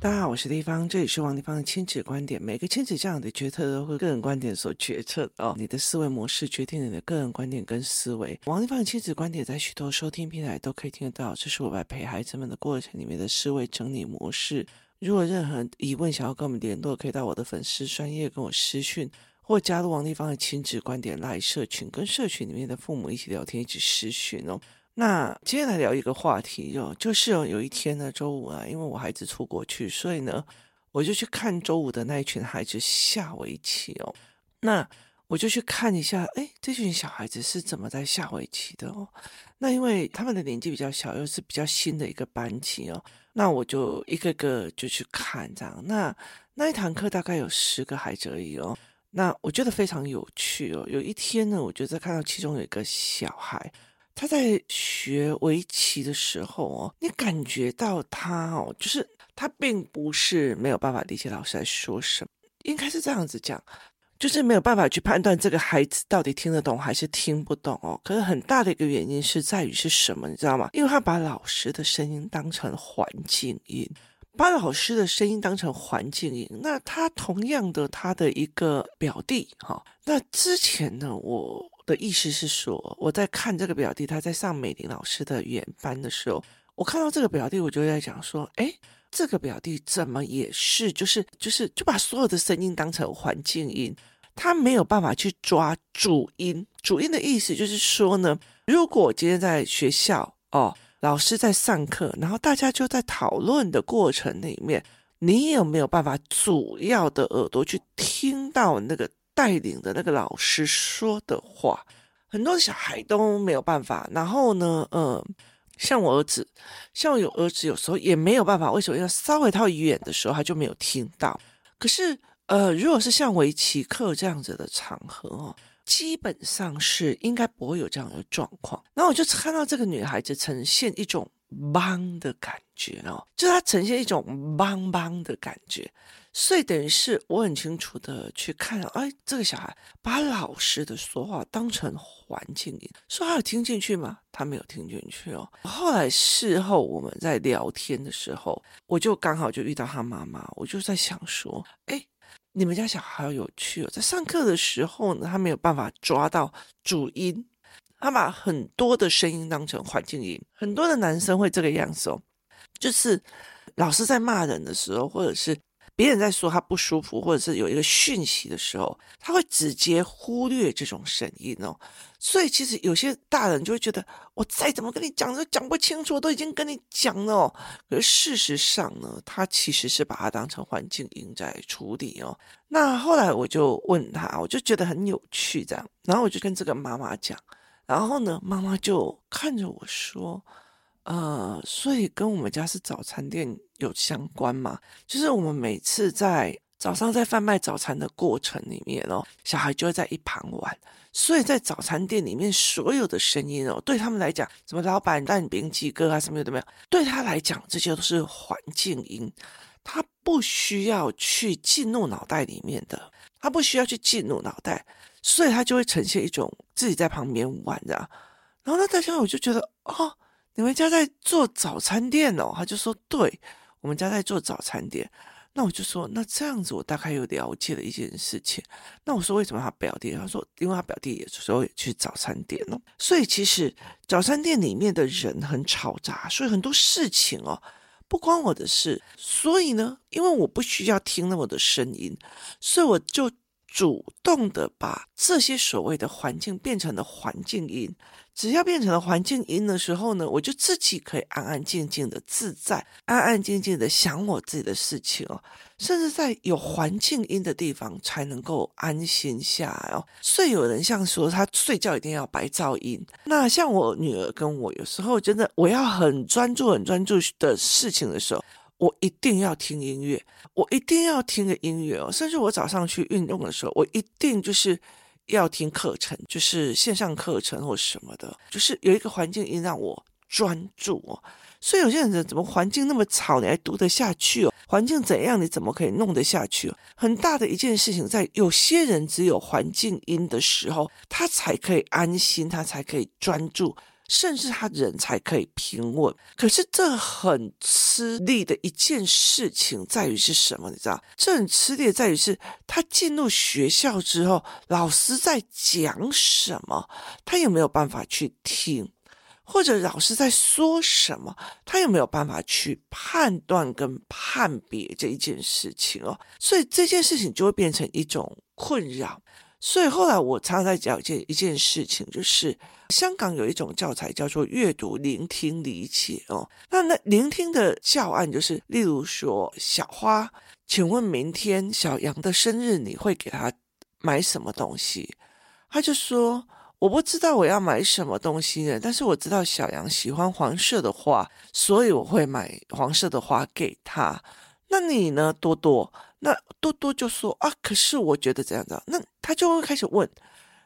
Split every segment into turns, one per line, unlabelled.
大家好，我是丽芳，这里是王丽芳的亲子观点。每个亲子这样的决策都会个人观点所决策哦。你的思维模式决定你的个人观点跟思维。王丽芳的亲子观点在许多收听平台都可以听得到。这是我在陪孩子们的过程里面的思维整理模式。如果任何疑问想要跟我们联络，可以到我的粉丝专业跟我私讯，或加入王丽芳的亲子观点 LINE 社群，跟社群里面的父母一起聊天，一起私讯哦。那接下来聊一个话题哦，就是哦，有一天呢，周五啊，因为我孩子出国去，所以呢，我就去看周五的那一群孩子下围棋哦。那我就去看一下，哎，这群小孩子是怎么在下围棋的哦？那因为他们的年纪比较小，又是比较新的一个班级哦，那我就一个个就去看这样。那那一堂课大概有十个孩子而已哦。那我觉得非常有趣哦。有一天呢，我就在看到其中有一个小孩。他在学围棋的时候哦，你感觉到他哦，就是他并不是没有办法理解老师在说什么，应该是这样子讲，就是没有办法去判断这个孩子到底听得懂还是听不懂哦。可是很大的一个原因是在于是什么，你知道吗？因为他把老师的声音当成环境音，把老师的声音当成环境音。那他同样的，他的一个表弟哈，那之前呢，我。的意思是说，我在看这个表弟，他在上美玲老师的语言班的时候，我看到这个表弟，我就在讲说，哎，这个表弟怎么也是，就是就是就把所有的声音当成环境音，他没有办法去抓主音。主音的意思就是说呢，如果今天在学校哦，老师在上课，然后大家就在讨论的过程里面，你有没有办法主要的耳朵去听到那个？带领的那个老师说的话，很多小孩都没有办法。然后呢，呃，像我儿子，像我有儿子，有时候也没有办法。为什么？要稍微太远的时候，他就没有听到。可是，呃，如果是像围棋课这样子的场合哦，基本上是应该不会有这样的状况。然后我就看到这个女孩子呈现一种帮的感觉哦，就它呈现一种帮帮的感觉。所以等于是我很清楚的去看，哎，这个小孩把老师的说话当成环境音，说他有听进去吗？他没有听进去哦。后来事后我们在聊天的时候，我就刚好就遇到他妈妈，我就在想说，哎，你们家小孩好有趣哦，在上课的时候呢，他没有办法抓到主音，他把很多的声音当成环境音，很多的男生会这个样子哦，就是老师在骂人的时候，或者是。别人在说他不舒服，或者是有一个讯息的时候，他会直接忽略这种声音哦。所以其实有些大人就会觉得，我再怎么跟你讲都讲不清楚，都已经跟你讲了哦。可是事实上呢，他其实是把它当成环境音在处理哦。那后来我就问他，我就觉得很有趣这样，然后我就跟这个妈妈讲，然后呢，妈妈就看着我说。呃，所以跟我们家是早餐店有相关嘛？就是我们每次在早上在贩卖早餐的过程里面哦，小孩就会在一旁玩。所以在早餐店里面所有的声音哦，对他们来讲，什么老板蛋饼几个啊，什么有的没有，对他来讲这些都是环境音，他不需要去进入脑袋里面的，他不需要去进入脑袋，所以他就会呈现一种自己在旁边玩的。然后那大家我就觉得哦。你们家在做早餐店哦？他就说：“对，我们家在做早餐店。”那我就说：“那这样子，我大概有了解了一件事情。”那我说：“为什么他表弟？”他说：“因为他表弟有时候也去早餐店哦。所以其实早餐店里面的人很吵杂，所以很多事情哦不关我的事。所以呢，因为我不需要听那么的声音，所以我就主动的把这些所谓的环境变成了环境音。”只要变成了环境音的时候呢，我就自己可以安安静静的自在，安安静静的想我自己的事情哦。甚至在有环境音的地方才能够安心下来哦。所以有人像说他睡觉一定要白噪音，那像我女儿跟我有时候真的我要很专注、很专注的事情的时候，我一定要听音乐，我一定要听个音乐哦。甚至我早上去运动的时候，我一定就是。要听课程，就是线上课程或什么的，就是有一个环境音让我专注哦。所以有些人怎么环境那么吵，你还读得下去哦？环境怎样，你怎么可以弄得下去哦？很大的一件事情，在有些人只有环境音的时候，他才可以安心，他才可以专注。甚至他人才可以平稳，可是这很吃力的一件事情在于是什么？你知道，这很吃力的在于是他进入学校之后，老师在讲什么，他有没有办法去听，或者老师在说什么，他有没有办法去判断跟判别这一件事情哦？所以这件事情就会变成一种困扰。所以后来我常常在讲一件一件事情，就是香港有一种教材叫做阅读、聆听、理解哦。那那聆听的教案就是，例如说小花，请问明天小羊的生日你会给他买什么东西？他就说我不知道我要买什么东西呢，但是我知道小羊喜欢黄色的花，所以我会买黄色的花给他。那你呢，多多？那多多就说啊，可是我觉得这样子，那他就会开始问，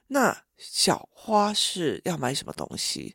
那小花是要买什么东西？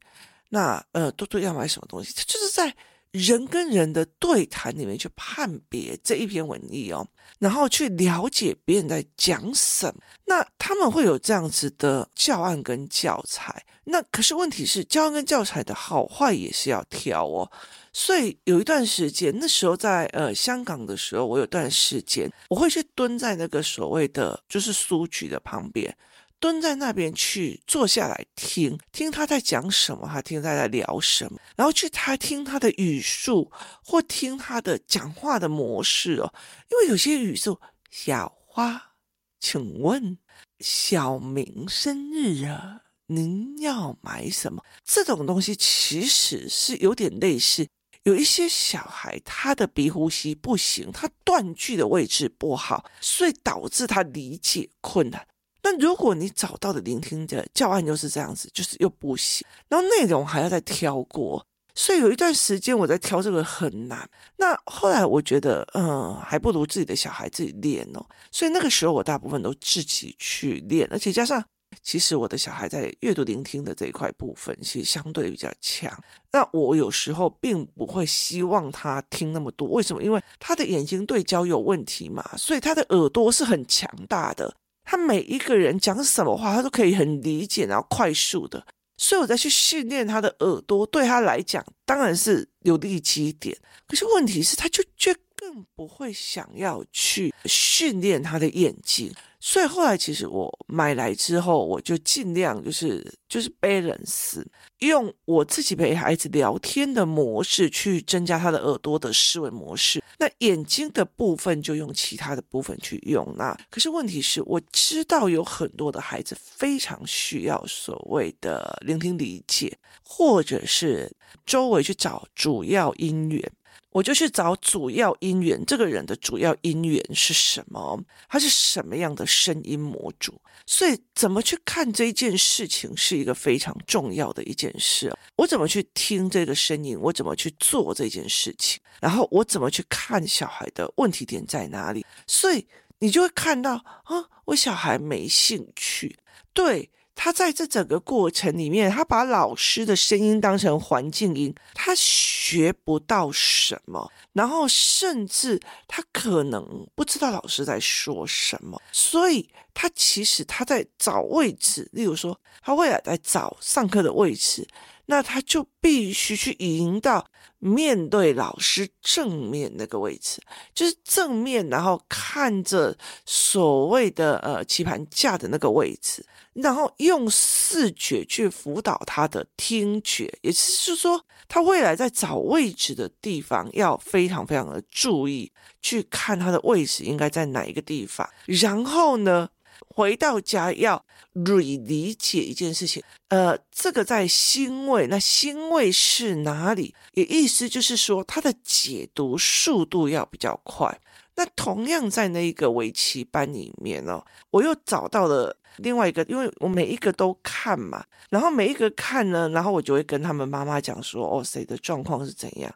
那呃，多多要买什么东西？他就是在人跟人的对谈里面去判别这一篇文意哦，然后去了解别人在讲什么。那他们会有这样子的教案跟教材。那可是问题是，教案跟教材的好坏也是要挑哦。所以有一段时间，那时候在呃香港的时候，我有段时间我会去蹲在那个所谓的就是书局的旁边，蹲在那边去坐下来听听他在讲什么，他听他在聊什么，然后去他听他的语速或听他的讲话的模式哦，因为有些语速，小花，请问小明生日啊，您要买什么？这种东西其实是有点类似。有一些小孩，他的鼻呼吸不行，他断句的位置不好，所以导致他理解困难。那如果你找到的聆听的教案又是这样子，就是又不行，然后内容还要再挑过，所以有一段时间我在挑这个很难。那后来我觉得，嗯，还不如自己的小孩自己练哦。所以那个时候我大部分都自己去练，而且加上。其实我的小孩在阅读聆听的这一块部分，其实相对比较强。那我有时候并不会希望他听那么多，为什么？因为他的眼睛对焦有问题嘛，所以他的耳朵是很强大的。他每一个人讲什么话，他都可以很理解，然后快速的。所以我再去训练他的耳朵，对他来讲当然是有利基点。可是问题是，他就就更不会想要去训练他的眼睛。所以后来，其实我买来之后，我就尽量就是就是 balance，用我自己陪孩子聊天的模式去增加他的耳朵的思维模式。那眼睛的部分就用其他的部分去用。那可是问题是，我知道有很多的孩子非常需要所谓的聆听理解，或者是周围去找主要因缘。我就去找主要因缘，这个人的主要因缘是什么？他是什么样的声音模组？所以怎么去看这件事情是一个非常重要的一件事。我怎么去听这个声音？我怎么去做这件事情？然后我怎么去看小孩的问题点在哪里？所以你就会看到啊，我小孩没兴趣，对。他在这整个过程里面，他把老师的声音当成环境音，他学不到什么，然后甚至他可能不知道老师在说什么，所以他其实他在找位置，例如说他未来在找上课的位置，那他就必须去引导面对老师正面那个位置，就是正面，然后看着所谓的呃棋盘架的那个位置。然后用视觉去辅导他的听觉，也就是说，他未来在找位置的地方要非常非常的注意，去看他的位置应该在哪一个地方。然后呢，回到家要 re 理解一件事情，呃，这个在心位，那心位是哪里？也意思就是说，他的解读速度要比较快。那同样在那一个围棋班里面哦，我又找到了。另外一个，因为我每一个都看嘛，然后每一个看呢，然后我就会跟他们妈妈讲说，哦，谁的状况是怎样。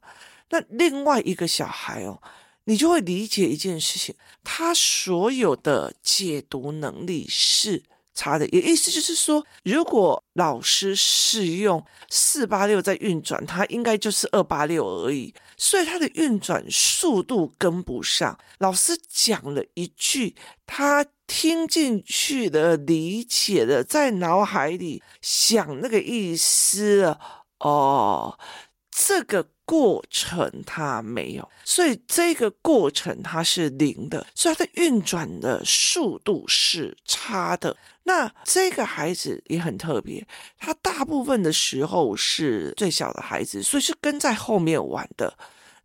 那另外一个小孩哦，你就会理解一件事情，他所有的解读能力是差的，也意思就是说，如果老师是用四八六在运转，他应该就是二八六而已，所以他的运转速度跟不上。老师讲了一句，他听进去的、理解的，在脑海里想那个意思，哦，这个过程它没有，所以这个过程它是零的，所以它的运转的速度是差的。那这个孩子也很特别，他大部分的时候是最小的孩子，所以是跟在后面玩的。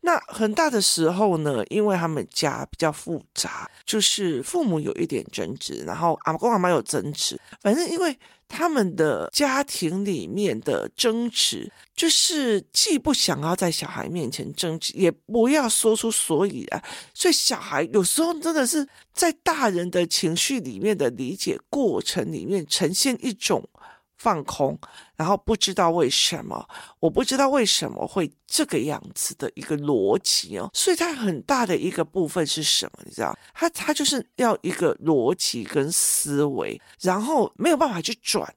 那很大的时候呢，因为他们家比较复杂，就是父母有一点争执，然后阿公阿妈有争执，反正因为。他们的家庭里面的争执，就是既不想要在小孩面前争执，也不要说出所以然，所以小孩有时候真的是在大人的情绪里面的理解过程里面呈现一种。放空，然后不知道为什么，我不知道为什么会这个样子的一个逻辑哦，所以它很大的一个部分是什么？你知道，它它就是要一个逻辑跟思维，然后没有办法去转。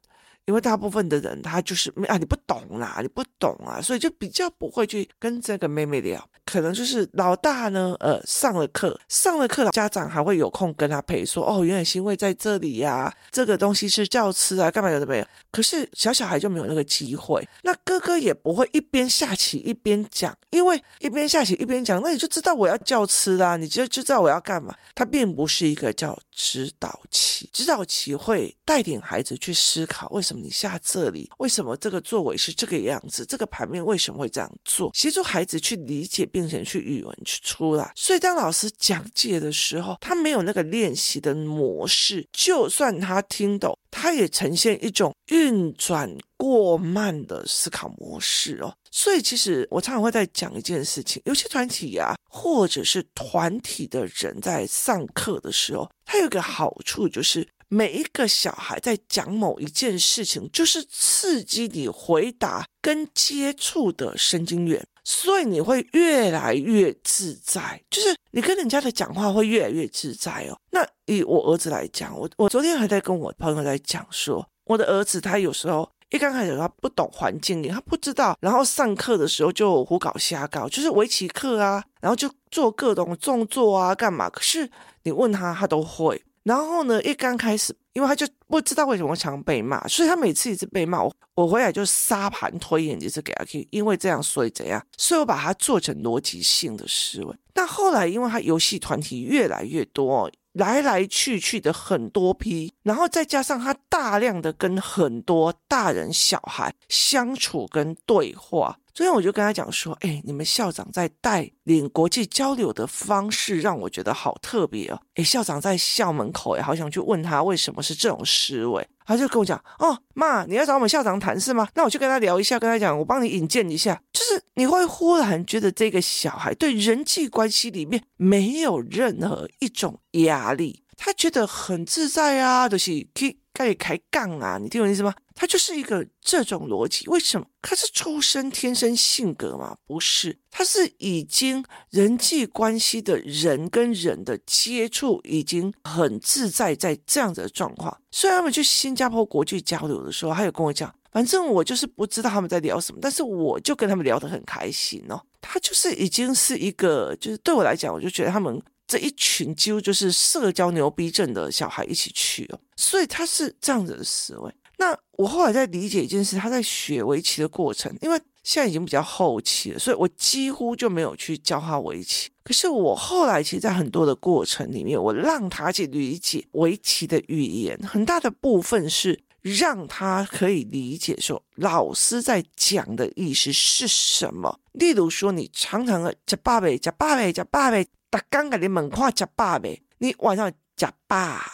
因为大部分的人他就是啊，你不懂啦，你不懂啊，所以就比较不会去跟这个妹妹聊。可能就是老大呢，呃，上了课，上了课，家长还会有空跟他陪说，哦，原来欣慰在这里呀，这个东西是教吃啊，干嘛有的没有。可是小小孩就没有那个机会，那哥哥也不会一边下棋一边讲，因为一边下棋一边讲，那你就知道我要教吃啦，你就就知道我要干嘛。他并不是一个叫指导棋，指导棋会带领孩子去思考为什么。你下这里，为什么这个座位是这个样子？这个盘面为什么会这样做？协助孩子去理解，并且去语文去出来。所以当老师讲解的时候，他没有那个练习的模式，就算他听懂，他也呈现一种运转过慢的思考模式哦。所以其实我常常会在讲一件事情，有些团体呀、啊，或者是团体的人在上课的时候，他有一个好处就是。每一个小孩在讲某一件事情，就是刺激你回答跟接触的神经元，所以你会越来越自在。就是你跟人家的讲话会越来越自在哦。那以我儿子来讲，我我昨天还在跟我朋友在讲说，我的儿子他有时候一刚开始他不懂环境，他不知道，然后上课的时候就胡搞瞎搞，就是围棋课啊，然后就做各种动作啊，干嘛？可是你问他，他都会。然后呢，一刚开始，因为他就不知道为什么常被骂，所以他每次一直被骂，我我回来就沙盘推演，就是给他听，因为这样，所以怎样，所以我把它做成逻辑性的思维。那后来，因为他游戏团体越来越多，来来去去的很多批，然后再加上他大量的跟很多大人小孩相处跟对话。所以我就跟他讲说，哎，你们校长在带领国际交流的方式让我觉得好特别哦。哎，校长在校门口，哎，好想去问他为什么是这种思维。他就跟我讲，哦，妈，你要找我们校长谈是吗？那我去跟他聊一下，跟他讲，我帮你引荐一下。就是你会忽然觉得这个小孩对人际关系里面没有任何一种压力，他觉得很自在啊，就是可以。可以开杠啊，你听我意思吗？他就是一个这种逻辑。为什么？他是出生天生性格吗？不是，他是已经人际关系的人跟人的接触已经很自在，在这样子的状况。虽然他们去新加坡国际交流的时候，他有跟我讲，反正我就是不知道他们在聊什么，但是我就跟他们聊得很开心哦。他就是已经是一个，就是对我来讲，我就觉得他们。这一群几乎就是社交牛逼症的小孩一起去哦，所以他是这样子的思维。那我后来在理解一件事，他在学围棋的过程，因为现在已经比较后期了，所以我几乎就没有去教他围棋。可是我后来其实，在很多的过程里面，我让他去理解围棋的语言，很大的部分是让他可以理解说老师在讲的意思是什么。例如说，你常常的叫爸爸，叫爸爸，叫爸爸。他刚给你猛话讲爸呗，你晚上讲爸。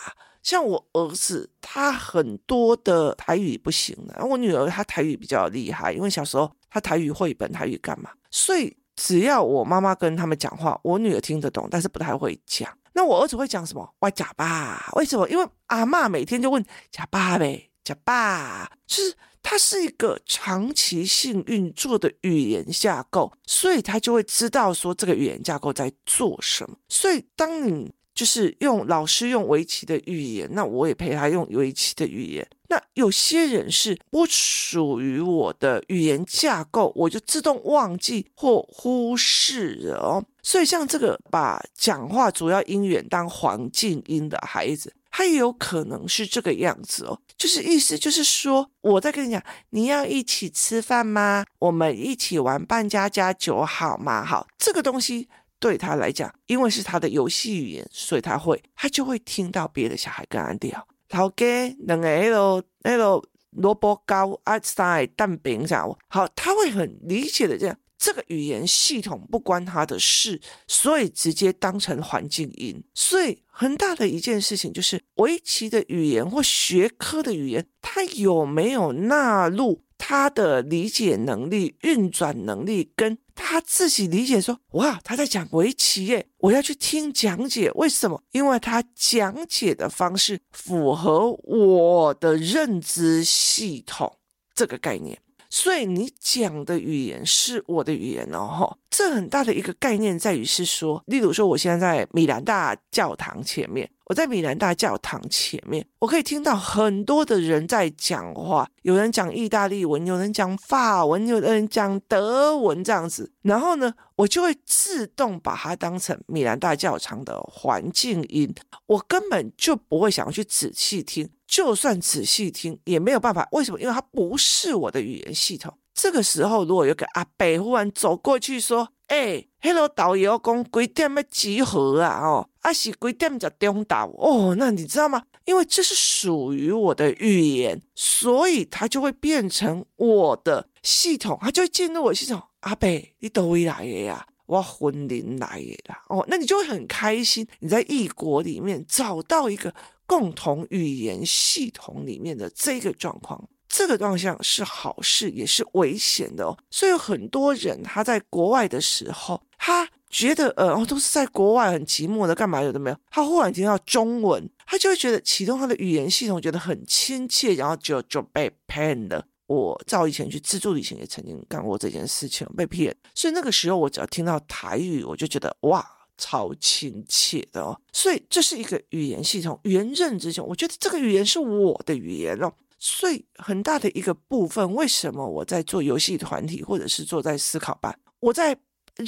像我儿子，他很多的台语不行的，我女儿她台语比较厉害，因为小时候她台语绘本，台语干嘛？所以只要我妈妈跟他们讲话，我女儿听得懂，但是不太会讲。那我儿子会讲什么？我讲爸。为什么？因为阿嬷每天就问讲爸呗，讲爸，就是。它是一个长期性运作的语言架构，所以他就会知道说这个语言架构在做什么。所以当你就是用老师用围棋的语言，那我也陪他用围棋的语言。那有些人是不属于我的语言架构，我就自动忘记或忽视了哦。所以像这个把讲话主要音源当环境音的孩子。他也有可能是这个样子哦，就是意思就是说，我在跟你讲，你要一起吃饭吗？我们一起玩扮家家酒好吗？好，这个东西对他来讲，因为是他的游戏语言，所以他会，他就会听到别的小孩跟他聊。好给两个 L L 萝卜糕啊，塞蛋饼啥？好，他会很理解的这样。这个语言系统不关他的事，所以直接当成环境音。所以很大的一件事情就是，围棋的语言或学科的语言，他有没有纳入他的理解能力、运转能力，跟他自己理解说，哇，他在讲围棋耶，我要去听讲解。为什么？因为他讲解的方式符合我的认知系统这个概念。所以你讲的语言是我的语言哦，这很大的一个概念在于是说，例如说，我现在在米兰大教堂前面，我在米兰大教堂前面，我可以听到很多的人在讲话，有人讲意大利文，有人讲法文，有人讲德文这样子，然后呢，我就会自动把它当成米兰大教堂的环境音，我根本就不会想要去仔细听。就算仔细听也没有办法，为什么？因为它不是我的语言系统。这个时候，如果有个阿伯忽然走过去说：“哎、欸，Hello，导游，讲几点要集合啊？哦，啊是几点就中岛？哦，那你知道吗？因为这是属于我的语言，所以它就会变成我的系统，它就会进入我系统。阿伯，你都会来的呀？我婚礼来的啦。哦，那你就会很开心。你在异国里面找到一个。共同语言系统里面的这个状况，这个状况是好事，也是危险的哦。所以有很多人他在国外的时候，他觉得呃，都是在国外很寂寞的，干嘛有的没有？他忽然听到中文，他就会觉得启动他的语言系统，觉得很亲切，然后就就被骗了。我早以前去自助旅行也曾经干过这件事情，被骗。所以那个时候，我只要听到台语，我就觉得哇。超亲切的哦，所以这是一个语言系统、语言认知系统。我觉得这个语言是我的语言哦，所以很大的一个部分，为什么我在做游戏团体，或者是做在思考班，我在。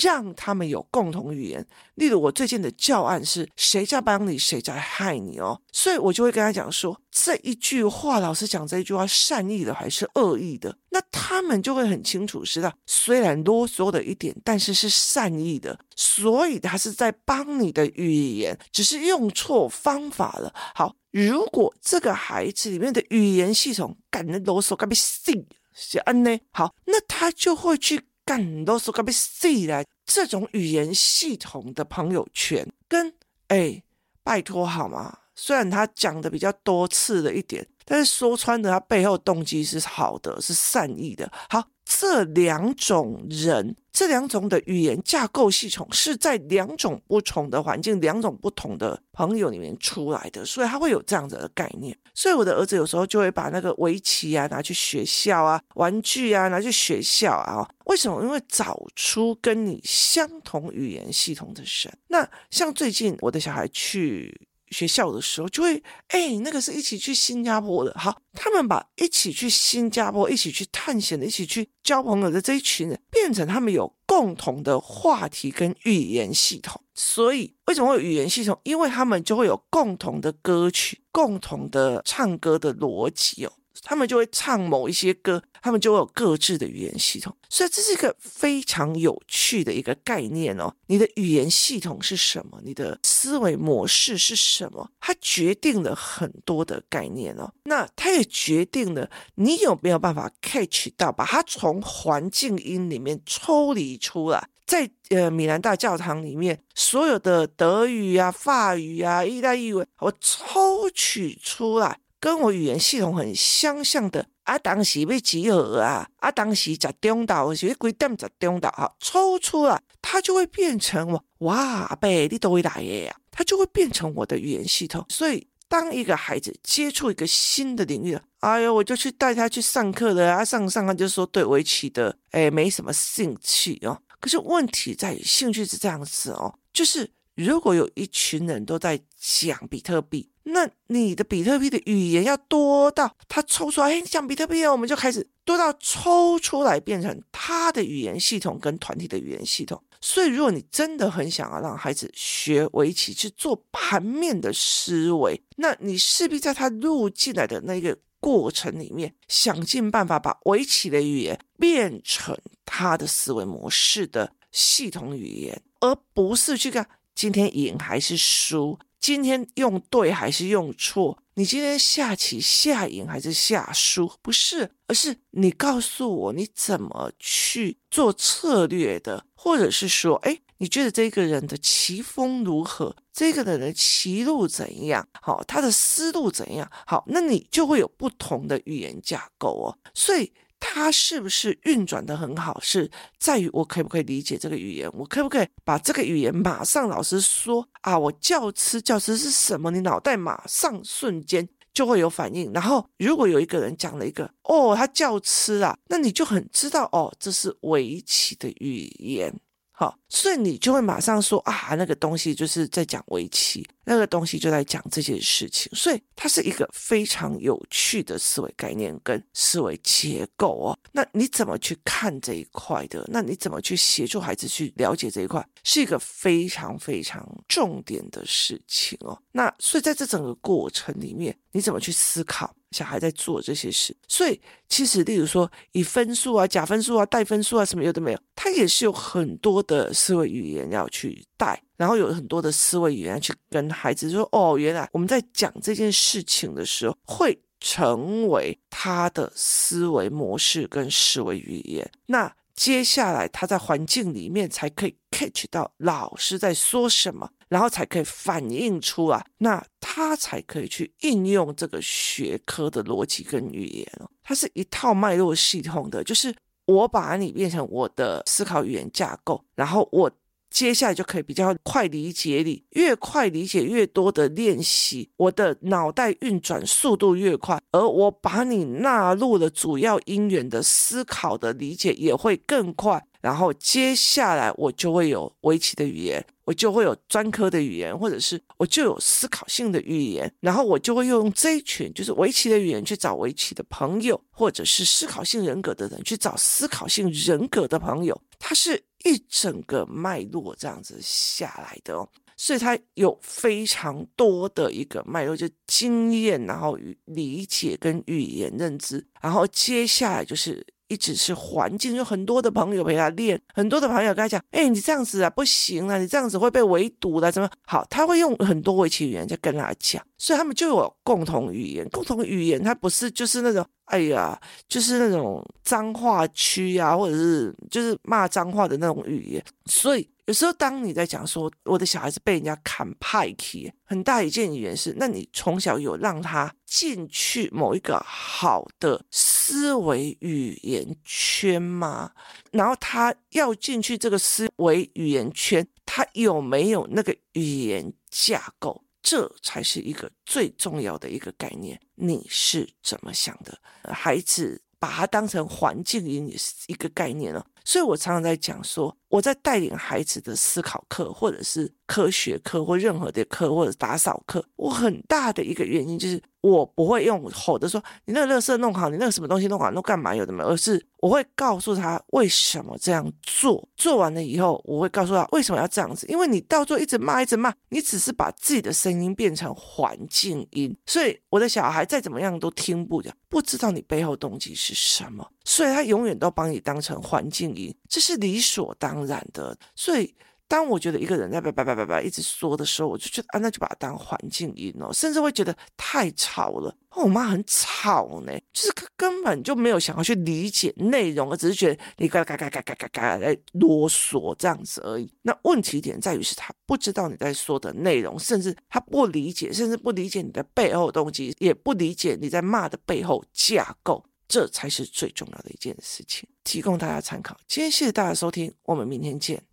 让他们有共同语言。例如，我最近的教案是“谁在帮你，谁在害你”哦，所以我就会跟他讲说，这一句话，老师讲这一句话，善意的还是恶意的？那他们就会很清楚知道，虽然啰嗦的一点，但是是善意的，所以他是在帮你的语言，只是用错方法了。好，如果这个孩子里面的语言系统感觉啰嗦，干被信是安呢？好，那他就会去。干都是个被塞来这种语言系统的朋友圈，跟哎，拜托好吗？虽然他讲的比较多次了一点，但是说穿了，他背后动机是好的，是善意的。好。这两种人，这两种的语言架构系统是在两种不同的环境、两种不同的朋友里面出来的，所以他会有这样子的概念。所以我的儿子有时候就会把那个围棋啊拿去学校啊，玩具啊拿去学校啊。为什么？因为找出跟你相同语言系统的人。那像最近我的小孩去。学校的时候就会，哎，那个是一起去新加坡的，好，他们把一起去新加坡、一起去探险的、一起去交朋友的这一群人，变成他们有共同的话题跟语言系统。所以为什么会有语言系统？因为他们就会有共同的歌曲、共同的唱歌的逻辑哦。他们就会唱某一些歌，他们就会有各自的语言系统，所以这是一个非常有趣的一个概念哦。你的语言系统是什么？你的思维模式是什么？它决定了很多的概念哦。那它也决定了你有没有办法 catch 到，把它从环境音里面抽离出来，在呃米兰大教堂里面所有的德语啊、法语啊、意大利文，我抽取出来。跟我语言系统很相像的啊，当时被集合啊，啊，当时在中岛，是几点在中岛啊，抽出来，它就会变成我哇，阿伯你都会来的呀，它就会变成我的语言系统。所以，当一个孩子接触一个新的领域了，哎呦，我就去带他去上课了啊，上上课就说对围棋的，哎，没什么兴趣哦。可是问题在于，兴趣是这样子哦，就是如果有一群人都在讲比特币。那你的比特币的语言要多到他抽出来，哎，你讲比特币啊，我们就开始多到抽出来变成他的语言系统跟团体的语言系统。所以，如果你真的很想要让孩子学围棋去做盘面的思维，那你势必在他入进来的那个过程里面，想尽办法把围棋的语言变成他的思维模式的系统语言，而不是去看今天赢还是输，今天用对还是用错。你今天下棋下赢还是下输？不是，而是你告诉我你怎么去做策略的，或者是说，哎，你觉得这个人的棋风如何？这个人的棋路怎样？好，他的思路怎样？好，那你就会有不同的语言架构哦。所以。它是不是运转的很好，是在于我可不可以理解这个语言，我可不可以把这个语言马上老师说啊，我教吃教吃是什么？你脑袋马上瞬间就会有反应。然后如果有一个人讲了一个哦，他叫吃啊，那你就很知道哦，这是围棋的语言。好，所以你就会马上说啊，那个东西就是在讲围棋，那个东西就在讲这件事情，所以它是一个非常有趣的思维概念跟思维结构哦。那你怎么去看这一块的？那你怎么去协助孩子去了解这一块，是一个非常非常重点的事情哦。那所以在这整个过程里面，你怎么去思考？小孩在做这些事，所以其实，例如说以分数啊、假分数啊、带分数啊什么有的没有，他也是有很多的思维语言要去带，然后有很多的思维语言去跟孩子说：“哦，原来我们在讲这件事情的时候，会成为他的思维模式跟思维语言。”那接下来他在环境里面才可以 catch 到老师在说什么。然后才可以反映出啊，那他才可以去应用这个学科的逻辑跟语言哦。它是一套脉络系统的，就是我把你变成我的思考语言架构，然后我接下来就可以比较快理解你，越快理解越多的练习，我的脑袋运转速度越快，而我把你纳入了主要因缘的思考的理解也会更快。然后接下来我就会有围棋的语言，我就会有专科的语言，或者是我就有思考性的语言，然后我就会用这一群就是围棋的语言去找围棋的朋友，或者是思考性人格的人去找思考性人格的朋友，它是一整个脉络这样子下来的哦，所以他有非常多的一个脉络，就经验，然后理解跟语言认知，然后接下来就是。一直是环境，有很多的朋友陪他练，很多的朋友跟他讲：“哎，你这样子啊不行啊，你这样子会被围堵了，怎么好？”他会用很多围棋语言在跟他讲，所以他们就有共同语言。共同语言，它不是就是那种哎呀，就是那种脏话区啊，或者是就是骂脏话的那种语言，所以。有时候，当你在讲说我的小孩子被人家砍派去，很大一件语言是，那你从小有让他进去某一个好的思维语言圈吗？然后他要进去这个思维语言圈，他有没有那个语言架构？这才是一个最重要的一个概念。你是怎么想的？孩子把它当成环境音也是一个概念了。所以我常常在讲说，我在带领孩子的思考课，或者是科学课，或任何的课，或者打扫课，我很大的一个原因就是。我不会用吼的说，你那个垃圾弄好，你那个什么东西弄好，弄干嘛有的没有，而是我会告诉他为什么这样做，做完了以后，我会告诉他为什么要这样子，因为你到最后一直骂一直骂，你只是把自己的声音变成环境音，所以我的小孩再怎么样都听不了，不知道你背后动机是什么，所以他永远都把你当成环境音，这是理所当当然的，所以。当我觉得一个人在叭叭叭叭叭一直说的时候，我就觉得啊，那就把它当环境音哦，甚至会觉得太吵了。我妈很吵呢，就是根本就没有想要去理解内容，而只是觉得你嘎嘎嘎嘎嘎嘎嘎来啰嗦这样子而已。那问题点在于是她不知道你在说的内容，甚至她不理解，甚至不理解你的背后动机，也不理解你在骂的背后架构，这才是最重要的一件事情，提供大家参考。今天谢谢大家收听，我们明天见。